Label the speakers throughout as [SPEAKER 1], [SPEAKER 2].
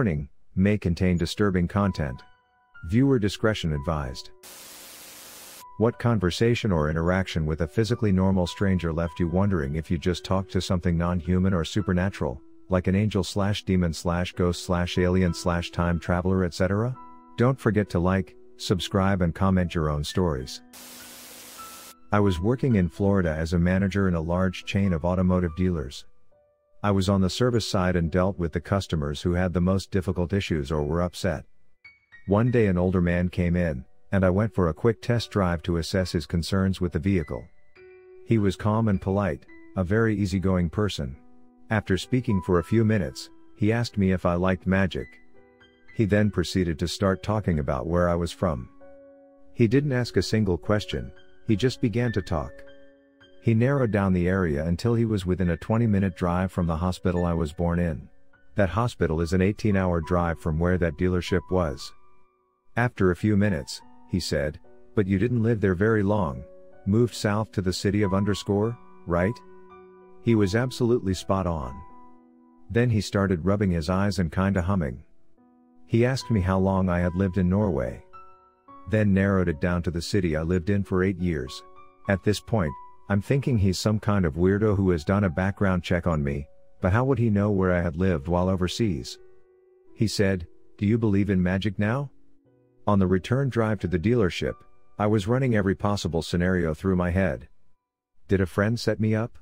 [SPEAKER 1] Warning, may contain disturbing content. Viewer discretion advised. What conversation or interaction with a physically normal stranger left you wondering if you just talked to something non-human or supernatural, like an angel slash demon slash ghost slash alien slash time traveler etc? Don't forget to like, subscribe and comment your own stories. I was working in Florida as a manager in a large chain of automotive dealers. I was on the service side and dealt with the customers who had the most difficult issues or were upset. One day an older man came in, and I went for a quick test drive to assess his concerns with the vehicle. He was calm and polite, a very easygoing person. After speaking for a few minutes, he asked me if I liked magic. He then proceeded to start talking about where I was from. He didn't ask a single question, he just began to talk. He narrowed down the area until he was within a 20 minute drive from the hospital I was born in. That hospital is an 18 hour drive from where that dealership was. After a few minutes, he said, But you didn't live there very long. Moved south to the city of underscore, right? He was absolutely spot on. Then he started rubbing his eyes and kinda humming. He asked me how long I had lived in Norway. Then narrowed it down to the city I lived in for eight years. At this point, I'm thinking he's some kind of weirdo who has done a background check on me, but how would he know where I had lived while overseas? He said, Do you believe in magic now? On the return drive to the dealership, I was running every possible scenario through my head. Did a friend set me up?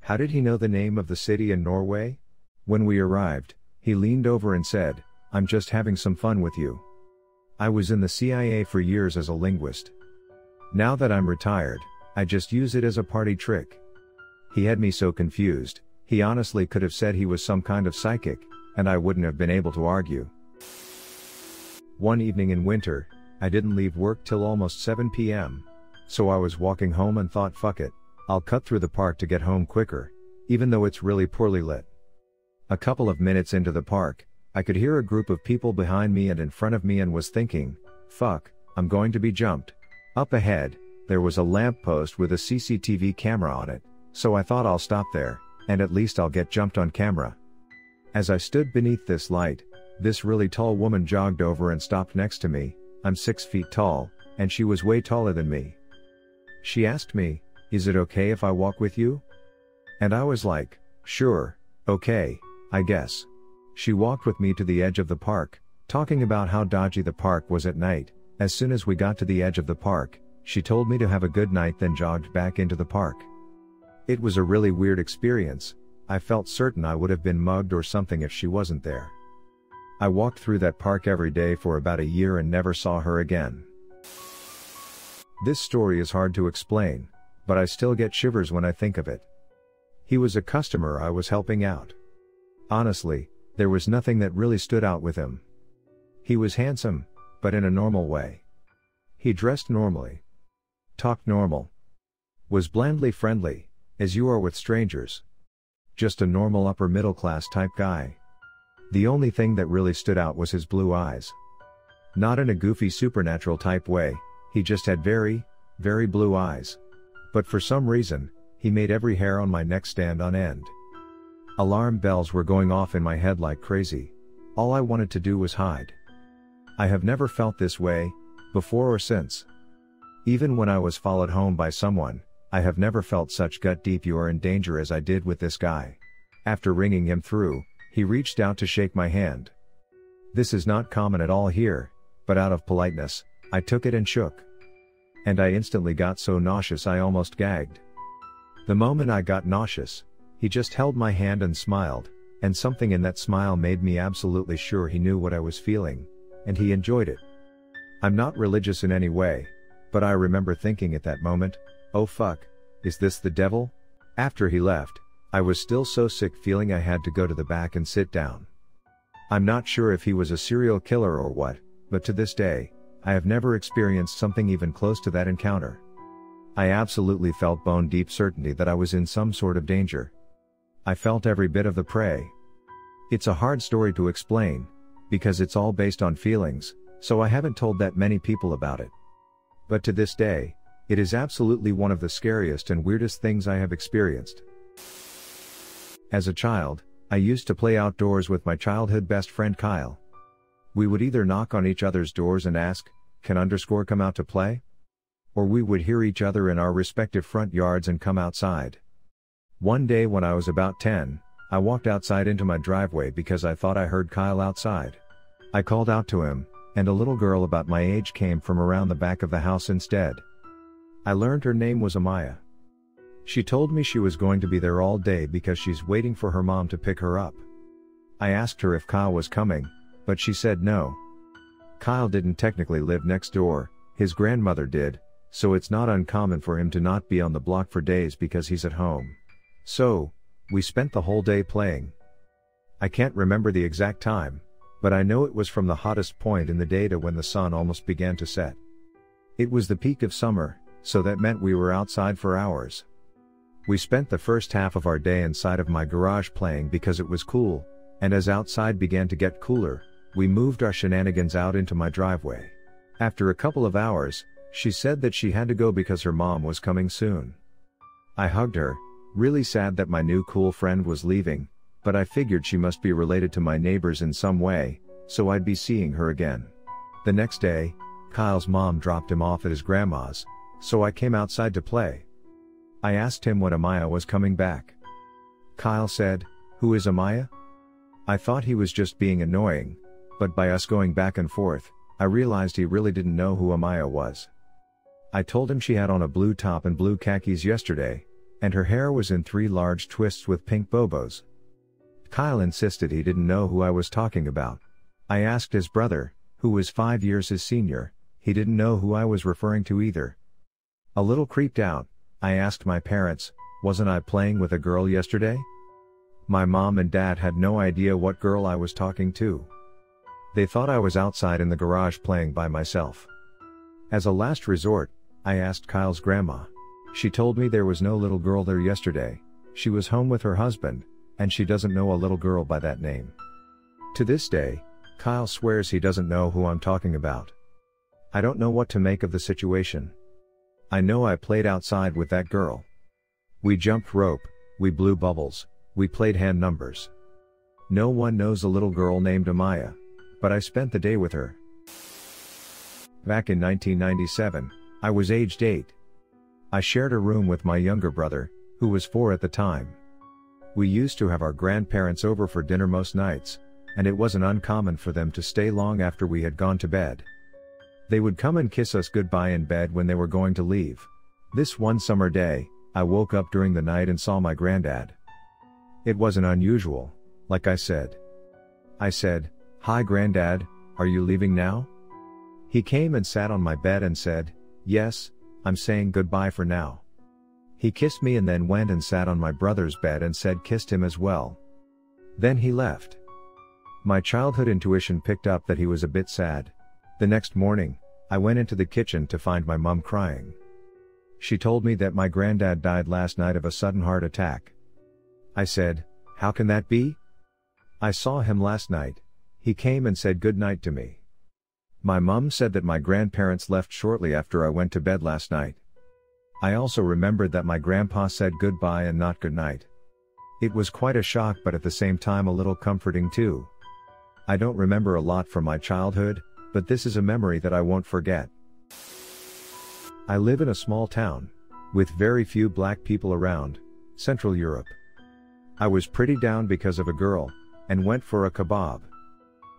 [SPEAKER 1] How did he know the name of the city in Norway? When we arrived, he leaned over and said, I'm just having some fun with you. I was in the CIA for years as a linguist. Now that I'm retired, I just use it as a party trick. He had me so confused, he honestly could have said he was some kind of psychic, and I wouldn't have been able to argue. One evening in winter, I didn't leave work till almost 7 pm. So I was walking home and thought fuck it, I'll cut through the park to get home quicker, even though it's really poorly lit. A couple of minutes into the park, I could hear a group of people behind me and in front of me and was thinking, fuck, I'm going to be jumped. Up ahead, there was a lamppost with a CCTV camera on it, so I thought I'll stop there, and at least I'll get jumped on camera. As I stood beneath this light, this really tall woman jogged over and stopped next to me, I'm 6 feet tall, and she was way taller than me. She asked me, Is it okay if I walk with you? And I was like, Sure, okay, I guess. She walked with me to the edge of the park, talking about how dodgy the park was at night. As soon as we got to the edge of the park, she told me to have a good night then jogged back into the park. It was a really weird experience, I felt certain I would have been mugged or something if she wasn't there. I walked through that park every day for about a year and never saw her again. This story is hard to explain, but I still get shivers when I think of it. He was a customer I was helping out. Honestly, there was nothing that really stood out with him. He was handsome, but in a normal way. He dressed normally, Talked normal. Was blandly friendly, as you are with strangers. Just a normal upper middle class type guy. The only thing that really stood out was his blue eyes. Not in a goofy supernatural type way, he just had very, very blue eyes. But for some reason, he made every hair on my neck stand on end. Alarm bells were going off in my head like crazy. All I wanted to do was hide. I have never felt this way, before or since. Even when I was followed home by someone, I have never felt such gut deep you are in danger as I did with this guy. After ringing him through, he reached out to shake my hand. This is not common at all here, but out of politeness, I took it and shook. And I instantly got so nauseous I almost gagged. The moment I got nauseous, he just held my hand and smiled, and something in that smile made me absolutely sure he knew what I was feeling, and he enjoyed it. I'm not religious in any way, but I remember thinking at that moment, oh fuck, is this the devil? After he left, I was still so sick feeling I had to go to the back and sit down. I'm not sure if he was a serial killer or what, but to this day, I have never experienced something even close to that encounter. I absolutely felt bone deep certainty that I was in some sort of danger. I felt every bit of the prey. It's a hard story to explain, because it's all based on feelings, so I haven't told that many people about it. But to this day, it is absolutely one of the scariest and weirdest things I have experienced. As a child, I used to play outdoors with my childhood best friend Kyle. We would either knock on each other's doors and ask, can underscore come out to play? Or we would hear each other in our respective front yards and come outside. One day when I was about 10, I walked outside into my driveway because I thought I heard Kyle outside. I called out to him, and a little girl about my age came from around the back of the house instead. I learned her name was Amaya. She told me she was going to be there all day because she's waiting for her mom to pick her up. I asked her if Kyle was coming, but she said no. Kyle didn't technically live next door, his grandmother did, so it's not uncommon for him to not be on the block for days because he's at home. So, we spent the whole day playing. I can't remember the exact time, but I know it was from the hottest point in the day to when the sun almost began to set. It was the peak of summer, so that meant we were outside for hours. We spent the first half of our day inside of my garage playing because it was cool, and as outside began to get cooler, we moved our shenanigans out into my driveway. After a couple of hours, she said that she had to go because her mom was coming soon. I hugged her, really sad that my new cool friend was leaving, but I figured she must be related to my neighbors in some way, so I'd be seeing her again. The next day, Kyle's mom dropped him off at his grandma's, so I came outside to play. I asked him when Amaya was coming back. Kyle said, Who is Amaya? I thought he was just being annoying, but by us going back and forth, I realized he really didn't know who Amaya was. I told him she had on a blue top and blue khakis yesterday, and her hair was in three large twists with pink bobos. Kyle insisted he didn't know who I was talking about. I asked his brother, who was five years his senior, he didn't know who I was referring to either. A little creeped out, I asked my parents, wasn't I playing with a girl yesterday? My mom and dad had no idea what girl I was talking to. They thought I was outside in the garage playing by myself. As a last resort, I asked Kyle's grandma, she told me there was no little girl there yesterday, she was home with her husband, and she doesn't know a little girl by that name. To this day, Kyle swears he doesn't know who I'm talking about. I don't know what to make of the situation. I know I played outside with that girl. We jumped rope, we blew bubbles, we played hand numbers. No one knows a little girl named Amaya, but I spent the day with her. Back in 1997, I was aged 8. I shared a room with my younger brother, who was four at the time. We used to have our grandparents over for dinner most nights, and it wasn't uncommon for them to stay long after we had gone to bed. They would come and kiss us goodbye in bed when they were going to leave. This one summer day, I woke up during the night and saw my granddad. It wasn't unusual, like I said. I said, Hi granddad, are you leaving now? He came and sat on my bed and said, Yes, I'm saying goodbye for now. He kissed me and then went and sat on my brother's bed and said kissed him as well. Then he left. My childhood intuition picked up that he was a bit sad. The next morning, I went into the kitchen to find my mum crying. She told me that my granddad died last night of a sudden heart attack. I said, How can that be? I saw him last night. He came and said good night to me. My mum said that my grandparents left shortly after I went to bed last night. I also remembered that my grandpa said goodbye and not goodnight. It was quite a shock but at the same time a little comforting too. I don't remember a lot from my childhood, but this is a memory that I won't forget. I live in a small town, with very few black people around, Central Europe. I was pretty down because of a girl, and went for a kebab.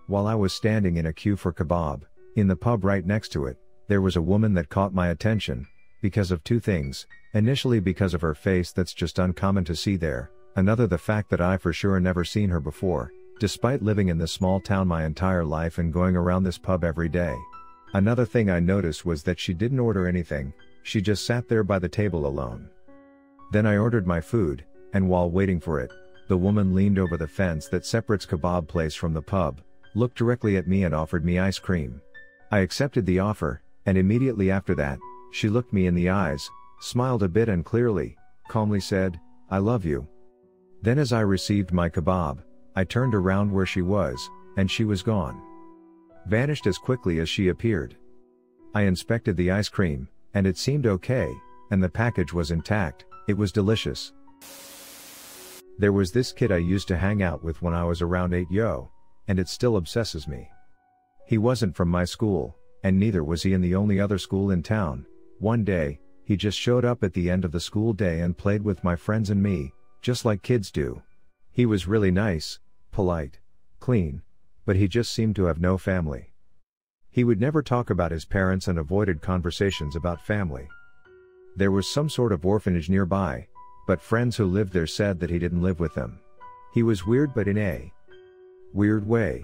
[SPEAKER 1] While I was standing in a queue for kebab, in the pub right next to it, there was a woman that caught my attention, because of two things, initially because of her face that's just uncommon to see there, another the fact that I for sure never seen her before, despite living in this small town my entire life and going around this pub every day. Another thing I noticed was that she didn't order anything, she just sat there by the table alone. Then I ordered my food, and while waiting for it, the woman leaned over the fence that separates kebab place from the pub, looked directly at me and offered me ice cream. I accepted the offer, and immediately after that, she looked me in the eyes, smiled a bit and clearly, calmly said, I love you. Then as I received my kebab, I turned around where she was, and she was gone. Vanished as quickly as she appeared. I inspected the ice cream, and it seemed okay, and the package was intact, it was delicious. There was this kid I used to hang out with when I was around 8 yo, and it still obsesses me. He wasn't from my school, and neither was he in the only other school in town. One day, he just showed up at the end of the school day and played with my friends and me, just like kids do. He was really nice, polite, clean, but he just seemed to have no family. He would never talk about his parents and avoided conversations about family. There was some sort of orphanage nearby, but friends who lived there said that he didn't live with them. He was weird but in a weird way.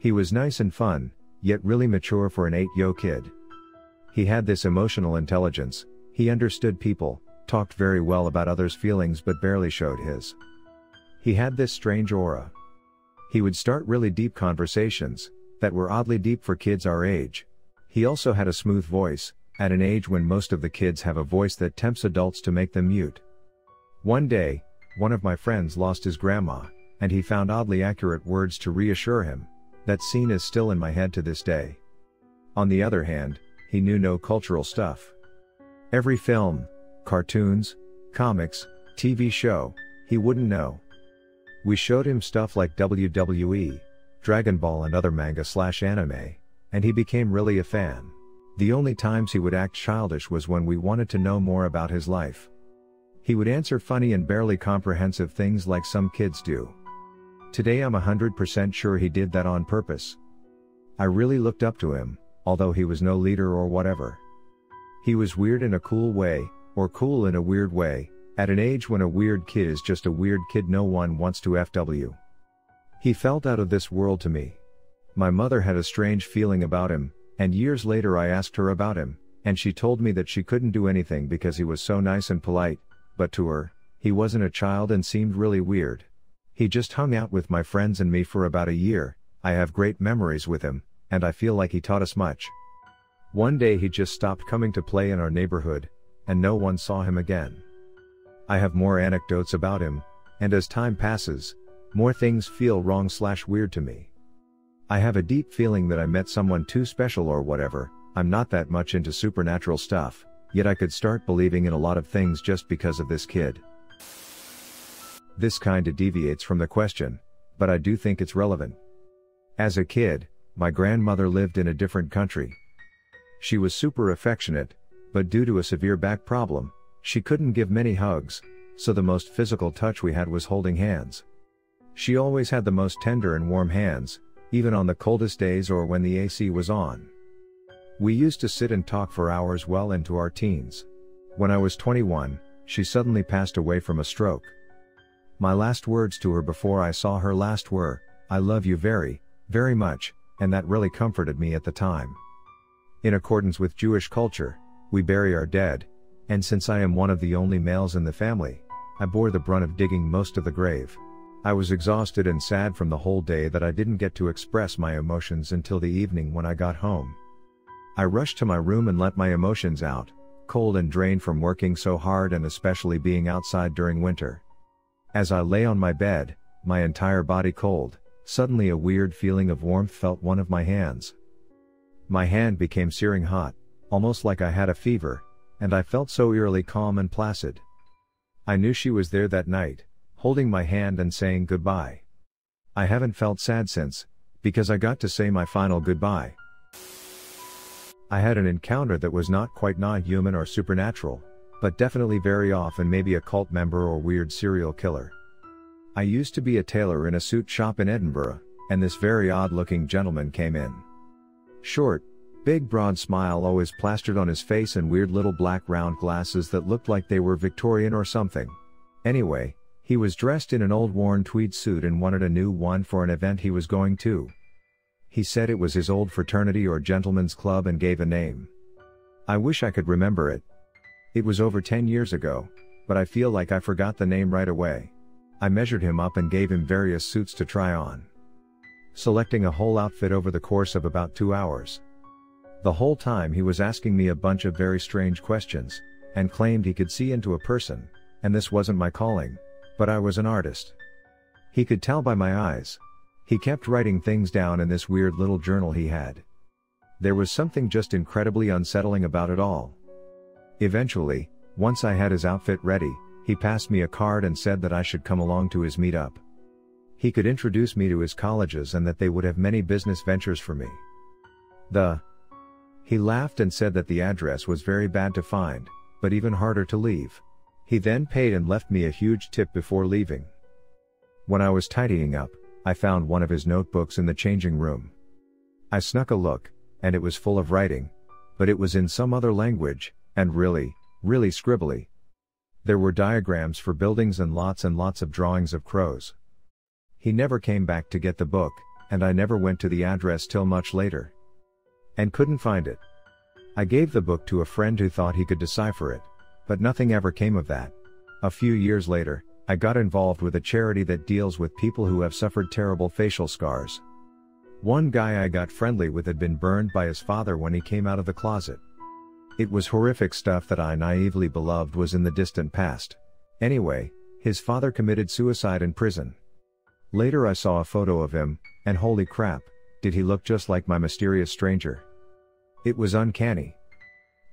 [SPEAKER 1] He was nice and fun, yet really mature for an 8 yo kid. He had this emotional intelligence, he understood people, talked very well about others' feelings but barely showed his. He had this strange aura. He would start really deep conversations, that were oddly deep for kids our age. He also had a smooth voice, at an age when most of the kids have a voice that tempts adults to make them mute. One day, one of my friends lost his grandma, and he found oddly accurate words to reassure him. That scene is still in my head to this day. On the other hand, he knew no cultural stuff. Every film, cartoons, comics, TV show, he wouldn't know. We showed him stuff like WWE, Dragon Ball and other manga slash anime, and he became really a fan. The only times he would act childish was when we wanted to know more about his life. He would answer funny and barely comprehensive things like some kids do. Today I'm 100% sure he did that on purpose. I really looked up to him, although he was no leader or whatever. He was weird in a cool way, or cool in a weird way, at an age when a weird kid is just a weird kid no one wants to FW. He felt out of this world to me. My mother had a strange feeling about him, and years later I asked her about him, and she told me that she couldn't do anything because he was so nice and polite, but to her, he wasn't a child and seemed really weird. He just hung out with my friends and me for about a year, I have great memories with him, and I feel like he taught us much. One day he just stopped coming to play in our neighborhood, and no one saw him again. I have more anecdotes about him, and as time passes, more things feel wrong slash weird to me. I have a deep feeling that I met someone too special or whatever, I'm not that much into supernatural stuff, yet I could start believing in a lot of things just because of this kid. This kinda deviates from the question, but I do think it's relevant. As a kid, my grandmother lived in a different country, she was super affectionate, but due to a severe back problem, she couldn't give many hugs, so the most physical touch we had was holding hands. She always had the most tender and warm hands, even on the coldest days or when the AC was on. We used to sit and talk for hours well into our teens. When I was 21, she suddenly passed away from a stroke. My last words to her before I saw her last were, I love you very, very much, and that really comforted me at the time. In accordance with Jewish culture, we bury our dead, and since I am one of the only males in the family, I bore the brunt of digging most of the grave. I was exhausted and sad from the whole day that I didn't get to express my emotions until the evening when I got home. I rushed to my room and let my emotions out, cold and drained from working so hard and especially being outside during winter. As I lay on my bed, my entire body cold, suddenly a weird feeling of warmth felt one of my hands. My hand became searing hot, almost like I had a fever, and I felt so eerily calm and placid. I knew she was there that night, holding my hand and saying goodbye. I haven't felt sad since, because I got to say my final goodbye. I had an encounter that was not quite non human or supernatural, but definitely very off and maybe a cult member or weird serial killer. I used to be a tailor in a suit shop in Edinburgh, and this very odd looking gentleman came in. Short, big broad smile always plastered on his face and weird little black round glasses that looked like they were Victorian or something. Anyway, he was dressed in an old worn tweed suit and wanted a new one for an event he was going to. He said it was his old fraternity or gentleman's club and gave a name. I wish I could remember it. It was over 10 years ago, but I feel like I forgot the name right away. I measured him up and gave him various suits to try on selecting a whole outfit over the course of about two hours. The whole time he was asking me a bunch of very strange questions, and claimed he could see into a person, and this wasn't my calling, but I was an artist. He could tell by my eyes. He kept writing things down in this weird little journal he had. There was something just incredibly unsettling about it all. Eventually, once I had his outfit ready, he passed me a card and said that I should come along to his meetup. He could introduce me to his colleges and that they would have many business ventures for me. The he laughed and said that the address was very bad to find, but even harder to leave. He then paid and left me a huge tip before leaving. When I was tidying up, I found one of his notebooks in the changing room. I snuck a look, and it was full of writing, but it was in some other language, and really, really scribbly. There were diagrams for buildings and lots and lots of drawings of crows. He never came back to get the book, and I never went to the address till much later. And couldn't find it. I gave the book to a friend who thought he could decipher it. But nothing ever came of that. A few years later, I got involved with a charity that deals with people who have suffered terrible facial scars. One guy I got friendly with had been burned by his father when he came out of the closet. It was horrific stuff that I naively believed was in the distant past. Anyway, his father committed suicide in prison. Later I saw a photo of him, and holy crap, did he look just like my mysterious stranger. It was uncanny.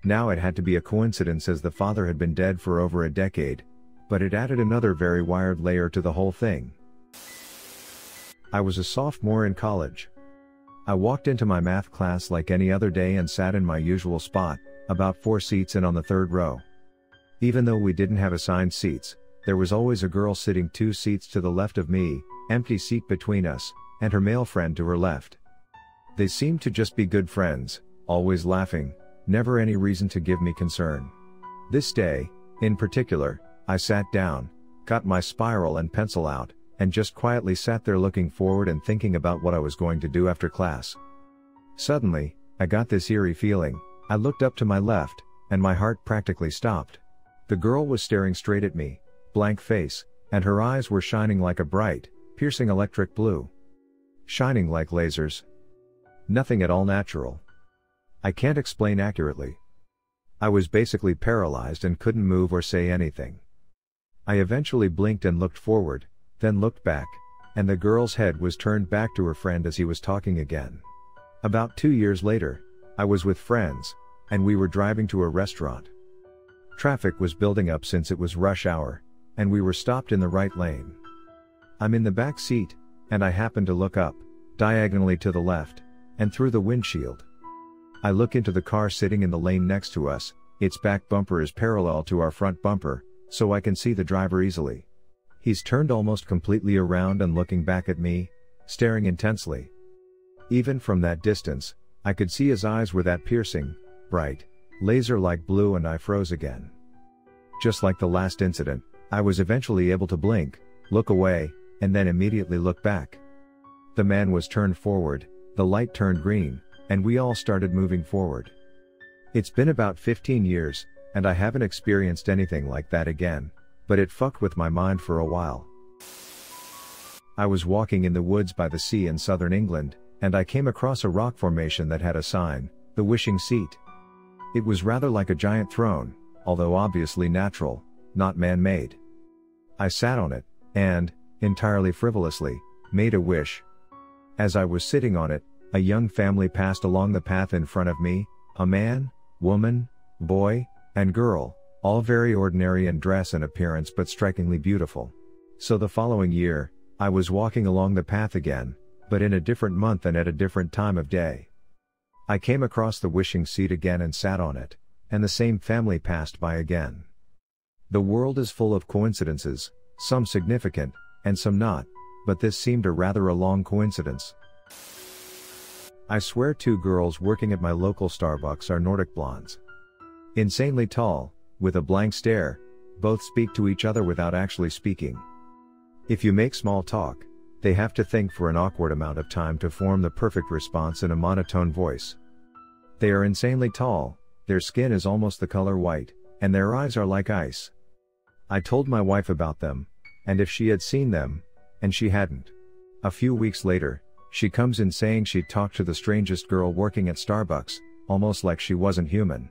[SPEAKER 1] Now it had to be a coincidence as the father had been dead for over a decade, but it added another very wired layer to the whole thing. I was a sophomore in college. I walked into my math class like any other day and sat in my usual spot, about four seats in on the third row. Even though we didn't have assigned seats, there was always a girl sitting two seats to the left of me, empty seat between us, and her male friend to her left. They seemed to just be good friends, always laughing, never any reason to give me concern. This day, in particular, I sat down, got my spiral and pencil out, and just quietly sat there looking forward and thinking about what I was going to do after class. Suddenly, I got this eerie feeling, I looked up to my left, and my heart practically stopped. The girl was staring straight at me, blank face, and her eyes were shining like a bright, piercing electric blue. Shining like lasers. Nothing at all natural. I can't explain accurately. I was basically paralyzed and couldn't move or say anything. I eventually blinked and looked forward, then looked back, and the girl's head was turned back to her friend as he was talking again. About two years later, I was with friends, and we were driving to a restaurant. Traffic was building up since it was rush hour, and we were stopped in the right lane. I'm in the back seat, and I happen to look up, diagonally to the left, and through the windshield. I look into the car sitting in the lane next to us, its back bumper is parallel to our front bumper, so I can see the driver easily. He's turned almost completely around and looking back at me, staring intensely. Even from that distance, I could see his eyes were that piercing, bright, laser like blue, and I froze again. Just like the last incident, I was eventually able to blink, look away, and then immediately look back. The man was turned forward, the light turned green, and we all started moving forward. It's been about 15 years, and I haven't experienced anything like that again, but it fucked with my mind for a while. I was walking in the woods by the sea in southern England, and I came across a rock formation that had a sign, the wishing seat. It was rather like a giant throne, although obviously natural, not man made. I sat on it, and, entirely frivolously, made a wish. As I was sitting on it, a young family passed along the path in front of me, a man, woman, boy, and girl, all very ordinary in dress and appearance but strikingly beautiful. So the following year, I was walking along the path again, but in a different month and at a different time of day. I came across the wishing seat again and sat on it, and the same family passed by again. The world is full of coincidences, some significant, and some not, but this seemed a rather a long coincidence. I swear two girls working at my local Starbucks are Nordic blondes. Insanely tall, with a blank stare, both speak to each other without actually speaking. If you make small talk, they have to think for an awkward amount of time to form the perfect response in a monotone voice. They are insanely tall, their skin is almost the color white, and their eyes are like ice. I told my wife about them, and if she had seen them, and she hadn't. A few weeks later, she comes in saying she'd talked to the strangest girl working at Starbucks, almost like she wasn't human.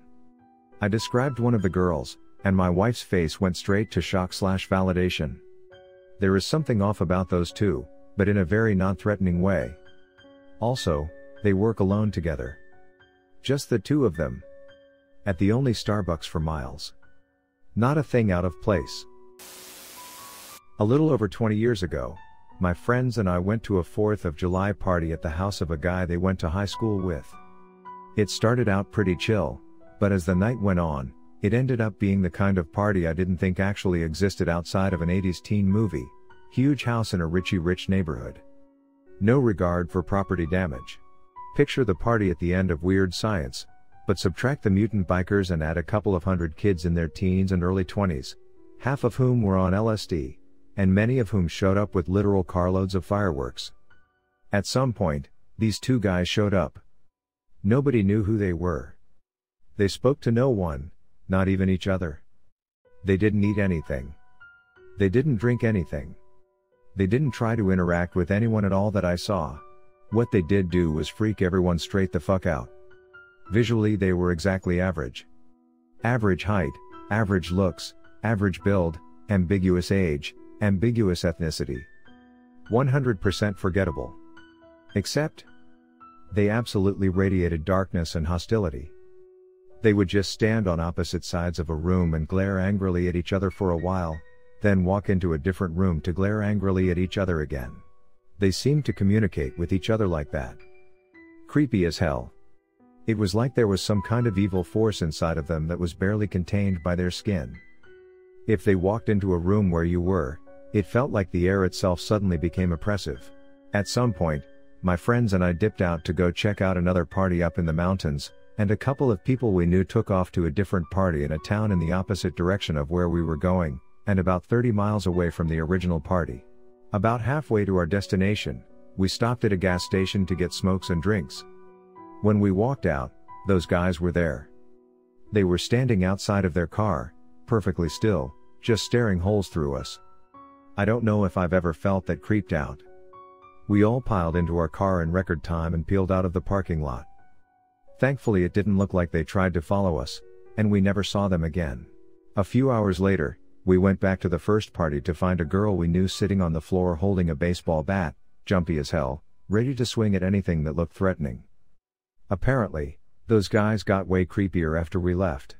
[SPEAKER 1] I described one of the girls, and my wife's face went straight to shock slash validation. There is something off about those two, but in a very non-threatening way. Also, they work alone together. Just the two of them. At the only Starbucks for miles. Not a thing out of place. A little over 20 years ago, my friends and I went to a 4th of July party at the house of a guy they went to high school with. It started out pretty chill, but as the night went on, it ended up being the kind of party I didn't think actually existed outside of an 80s teen movie. Huge house in a richy rich neighborhood. No regard for property damage. Picture the party at the end of Weird Science, but subtract the mutant bikers and add a couple of hundred kids in their teens and early 20s, half of whom were on LSD, and many of whom showed up with literal carloads of fireworks. At some point, these two guys showed up. Nobody knew who they were. They spoke to no one, not even each other. They didn't eat anything. They didn't drink anything. They didn't try to interact with anyone at all that I saw. What they did do was freak everyone straight the fuck out. Visually, they were exactly average. Average height, average looks, average build, ambiguous age, ambiguous ethnicity. 100% forgettable. Except, they absolutely radiated darkness and hostility. They would just stand on opposite sides of a room and glare angrily at each other for a while, then walk into a different room to glare angrily at each other again. They seemed to communicate with each other like that. Creepy as hell. It was like there was some kind of evil force inside of them that was barely contained by their skin. If they walked into a room where you were, it felt like the air itself suddenly became oppressive. At some point, my friends and I dipped out to go check out another party up in the mountains, and a couple of people we knew took off to a different party in a town in the opposite direction of where we were going, and about 30 miles away from the original party. About halfway to our destination, we stopped at a gas station to get smokes and drinks. When we walked out, those guys were there. They were standing outside of their car, perfectly still, just staring holes through us. I don't know if I've ever felt that creeped out. We all piled into our car in record time and peeled out of the parking lot. Thankfully, it didn't look like they tried to follow us, and we never saw them again. A few hours later, we went back to the first party to find a girl we knew sitting on the floor holding a baseball bat, jumpy as hell, ready to swing at anything that looked threatening. Apparently, those guys got way creepier after we left.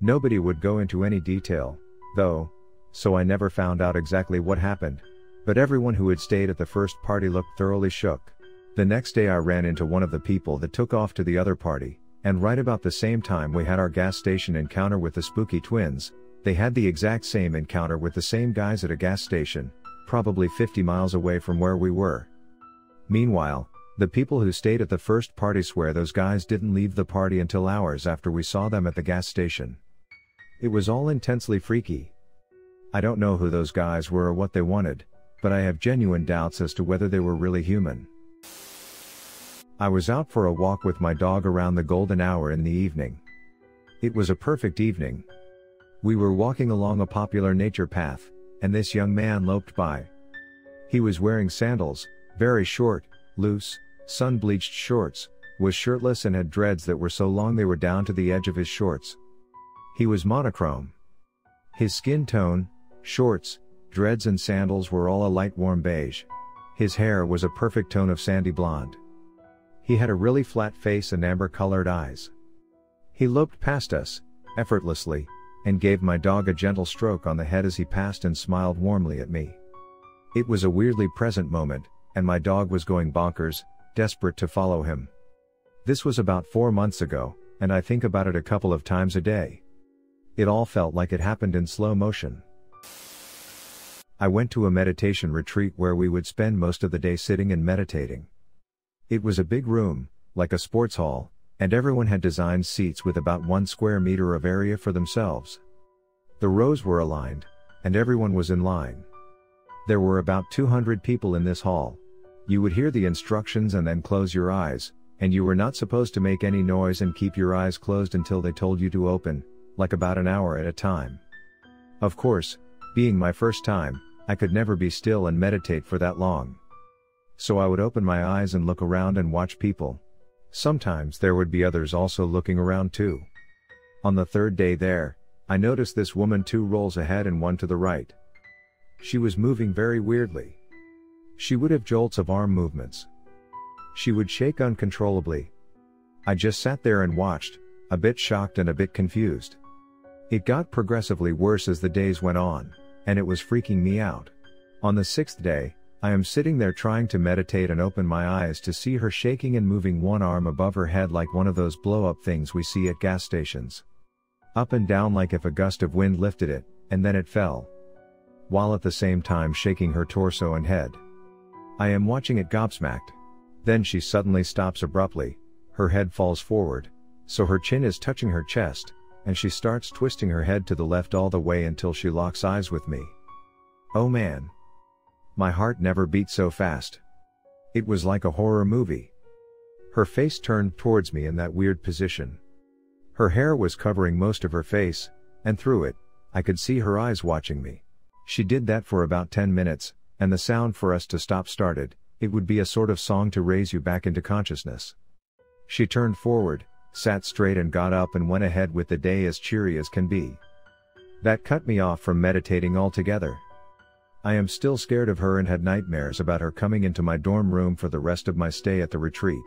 [SPEAKER 1] Nobody would go into any detail, though, so I never found out exactly what happened, but everyone who had stayed at the first party looked thoroughly shook. The next day I ran into one of the people that took off to the other party, and right about the same time we had our gas station encounter with the spooky twins, they had the exact same encounter with the same guys at a gas station, probably 50 miles away from where we were. Meanwhile, the people who stayed at the first party swear those guys didn't leave the party until hours after we saw them at the gas station. It was all intensely freaky. I don't know who those guys were or what they wanted, but I have genuine doubts as to whether they were really human. I was out for a walk with my dog around the golden hour in the evening. It was a perfect evening, we were walking along a popular nature path, and this young man loped by. He was wearing sandals, very short, loose, sun bleached shorts, was shirtless and had dreads that were so long they were down to the edge of his shorts. He was monochrome. His skin tone, shorts, dreads, and sandals were all a light warm beige. His hair was a perfect tone of sandy blonde. He had a really flat face and amber colored eyes. He loped past us, effortlessly, and gave my dog a gentle stroke on the head as he passed and smiled warmly at me. It was a weirdly present moment, and my dog was going bonkers, desperate to follow him. This was about four months ago, and I think about it a couple of times a day. It all felt like it happened in slow motion. I went to a meditation retreat where we would spend most of the day sitting and meditating. It was a big room, like a sports hall, and everyone had designed seats with about one square meter of area for themselves. The rows were aligned, and everyone was in line. There were about 200 people in this hall. You would hear the instructions and then close your eyes, and you were not supposed to make any noise and keep your eyes closed until they told you to open, like about an hour at a time. Of course, being my first time, I could never be still and meditate for that long. So I would open my eyes and look around and watch people, Sometimes there would be others also looking around too. On the third day there, I noticed this woman two rolls ahead and one to the right. She was moving very weirdly. She would have jolts of arm movements. She would shake uncontrollably. I just sat there and watched, a bit shocked and a bit confused. It got progressively worse as the days went on. and it was freaking me out. On the sixth day, I am sitting there trying to meditate and open my eyes to see her shaking and moving one arm above her head like one of those blow up things we see at gas stations. Up and down like if a gust of wind lifted it, and then it fell. While at the same time shaking her torso and head. I am watching it gobsmacked. Then she suddenly stops abruptly, her head falls forward, so her chin is touching her chest, and she starts twisting her head to the left all the way until she locks eyes with me. Oh man. My heart never beat so fast. It was like a horror movie. Her face turned towards me in that weird position. Her hair was covering most of her face, and through it, I could see her eyes watching me. She did that for about 10 minutes, and the sound for us to stop started, it would be a sort of song to raise you back into consciousness. She turned forward, sat straight and got up and went ahead with the day as cheery as can be. That cut me off from meditating altogether. I am still scared of her and had nightmares about her coming into my dorm room for the rest of my stay at the retreat.